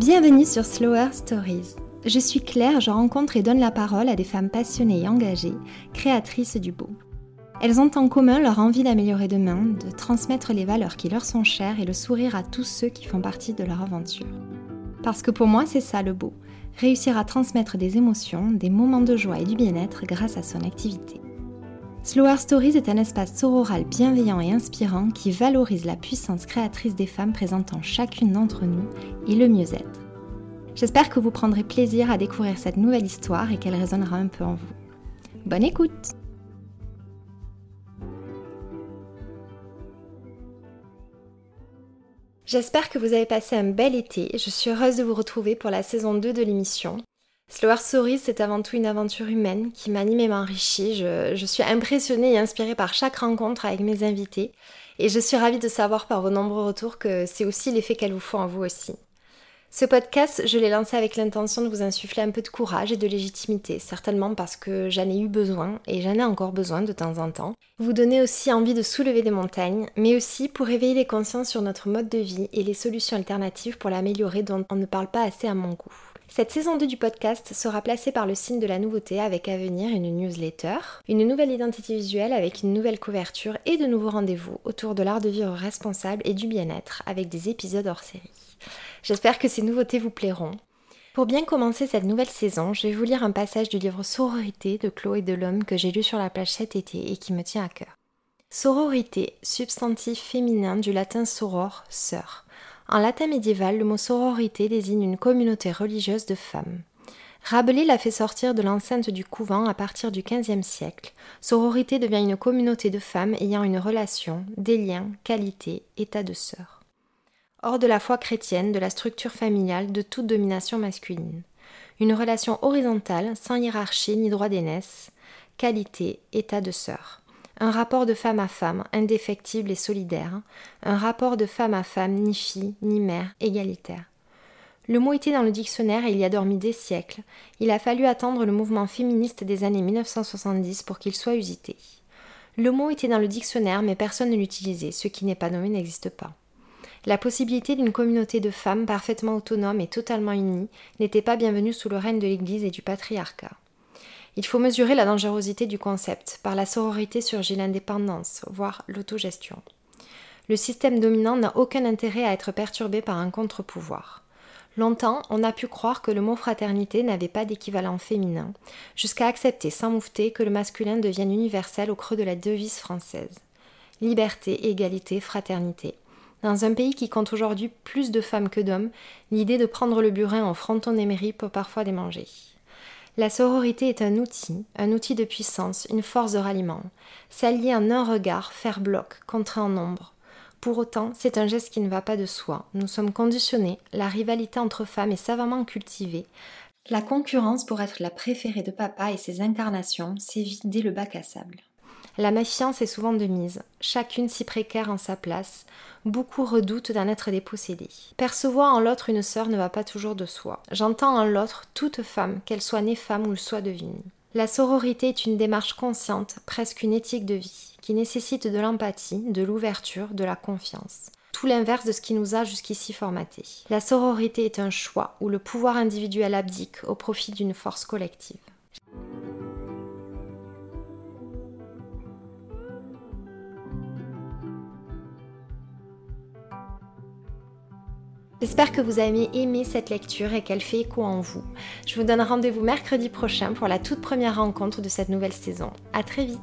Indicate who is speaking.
Speaker 1: Bienvenue sur Slower Stories. Je suis Claire, je rencontre et donne la parole à des femmes passionnées et engagées, créatrices du beau. Elles ont en commun leur envie d'améliorer demain, de transmettre les valeurs qui leur sont chères et le sourire à tous ceux qui font partie de leur aventure. Parce que pour moi, c'est ça le beau, réussir à transmettre des émotions, des moments de joie et du bien-être grâce à son activité. Slower Stories est un espace sororal bienveillant et inspirant qui valorise la puissance créatrice des femmes présentant chacune d'entre nous et le mieux-être. J'espère que vous prendrez plaisir à découvrir cette nouvelle histoire et qu'elle résonnera un peu en vous. Bonne écoute J'espère que vous avez passé un bel été. Je suis heureuse de vous retrouver pour la saison 2 de l'émission. Slower Stories, c'est avant tout une aventure humaine qui m'anime et m'enrichit. Je, suis impressionnée et inspirée par chaque rencontre avec mes invités. Et je suis ravie de savoir par vos nombreux retours que c'est aussi l'effet qu'elle vous font en vous aussi. Ce podcast, je l'ai lancé avec l'intention de vous insuffler un peu de courage et de légitimité, certainement parce que j'en ai eu besoin et j'en ai encore besoin de temps en temps. Vous donner aussi envie de soulever des montagnes, mais aussi pour éveiller les consciences sur notre mode de vie et les solutions alternatives pour l'améliorer dont on ne parle pas assez à mon goût. Cette saison 2 du podcast sera placée par le signe de la nouveauté avec à venir une newsletter, une nouvelle identité visuelle avec une nouvelle couverture et de nouveaux rendez-vous autour de l'art de vivre responsable et du bien-être avec des épisodes hors série. J'espère que ces nouveautés vous plairont. Pour bien commencer cette nouvelle saison, je vais vous lire un passage du livre Sororité de Chloé Delhomme que j'ai lu sur la plage cet été et qui me tient à cœur. Sororité, substantif féminin du latin soror, sœur. En latin médiéval, le mot sororité désigne une communauté religieuse de femmes. Rabelais l'a fait sortir de l'enceinte du couvent à partir du XVe siècle. Sororité devient une communauté de femmes ayant une relation, des liens, qualité, état de sœur. Hors de la foi chrétienne, de la structure familiale, de toute domination masculine. Une relation horizontale, sans hiérarchie ni droit d'aînesse, qualité, état de sœur un rapport de femme à femme, indéfectible et solidaire, un rapport de femme à femme, ni fille, ni mère, égalitaire. Le mot était dans le dictionnaire il y a dormi des siècles. Il a fallu attendre le mouvement féministe des années 1970 pour qu'il soit usité. Le mot était dans le dictionnaire mais personne ne l'utilisait, ce qui n'est pas nommé n'existe pas. La possibilité d'une communauté de femmes parfaitement autonome et totalement unie n'était pas bienvenue sous le règne de l'Église et du patriarcat. Il faut mesurer la dangerosité du concept. Par la sororité surgit l'indépendance, voire l'autogestion. Le système dominant n'a aucun intérêt à être perturbé par un contre-pouvoir. Longtemps, on a pu croire que le mot fraternité n'avait pas d'équivalent féminin, jusqu'à accepter sans moufter que le masculin devienne universel au creux de la devise française. Liberté, égalité, fraternité. Dans un pays qui compte aujourd'hui plus de femmes que d'hommes, l'idée de prendre le burin en fronton des peut parfois démanger. La sororité est un outil, un outil de puissance, une force de ralliement. S'allier en un regard, faire bloc, contrer en nombre. Pour autant, c'est un geste qui ne va pas de soi. Nous sommes conditionnés, la rivalité entre femmes est savamment cultivée. La concurrence pour être la préférée de papa et ses incarnations sévit dès le bac à sable. La méfiance est souvent de mise, chacune si précaire en sa place, beaucoup redoutent d'en être dépossédée. Percevoir en l'autre une sœur ne va pas toujours de soi. J'entends en l'autre toute femme, qu'elle soit née femme ou soit devinue. La sororité est une démarche consciente, presque une éthique de vie, qui nécessite de l'empathie, de l'ouverture, de la confiance. Tout l'inverse de ce qui nous a jusqu'ici formaté. La sororité est un choix où le pouvoir individuel abdique au profit d'une force collective. J'espère que vous avez aimé cette lecture et qu'elle fait écho en vous. Je vous donne rendez-vous mercredi prochain pour la toute première rencontre de cette nouvelle saison. À très vite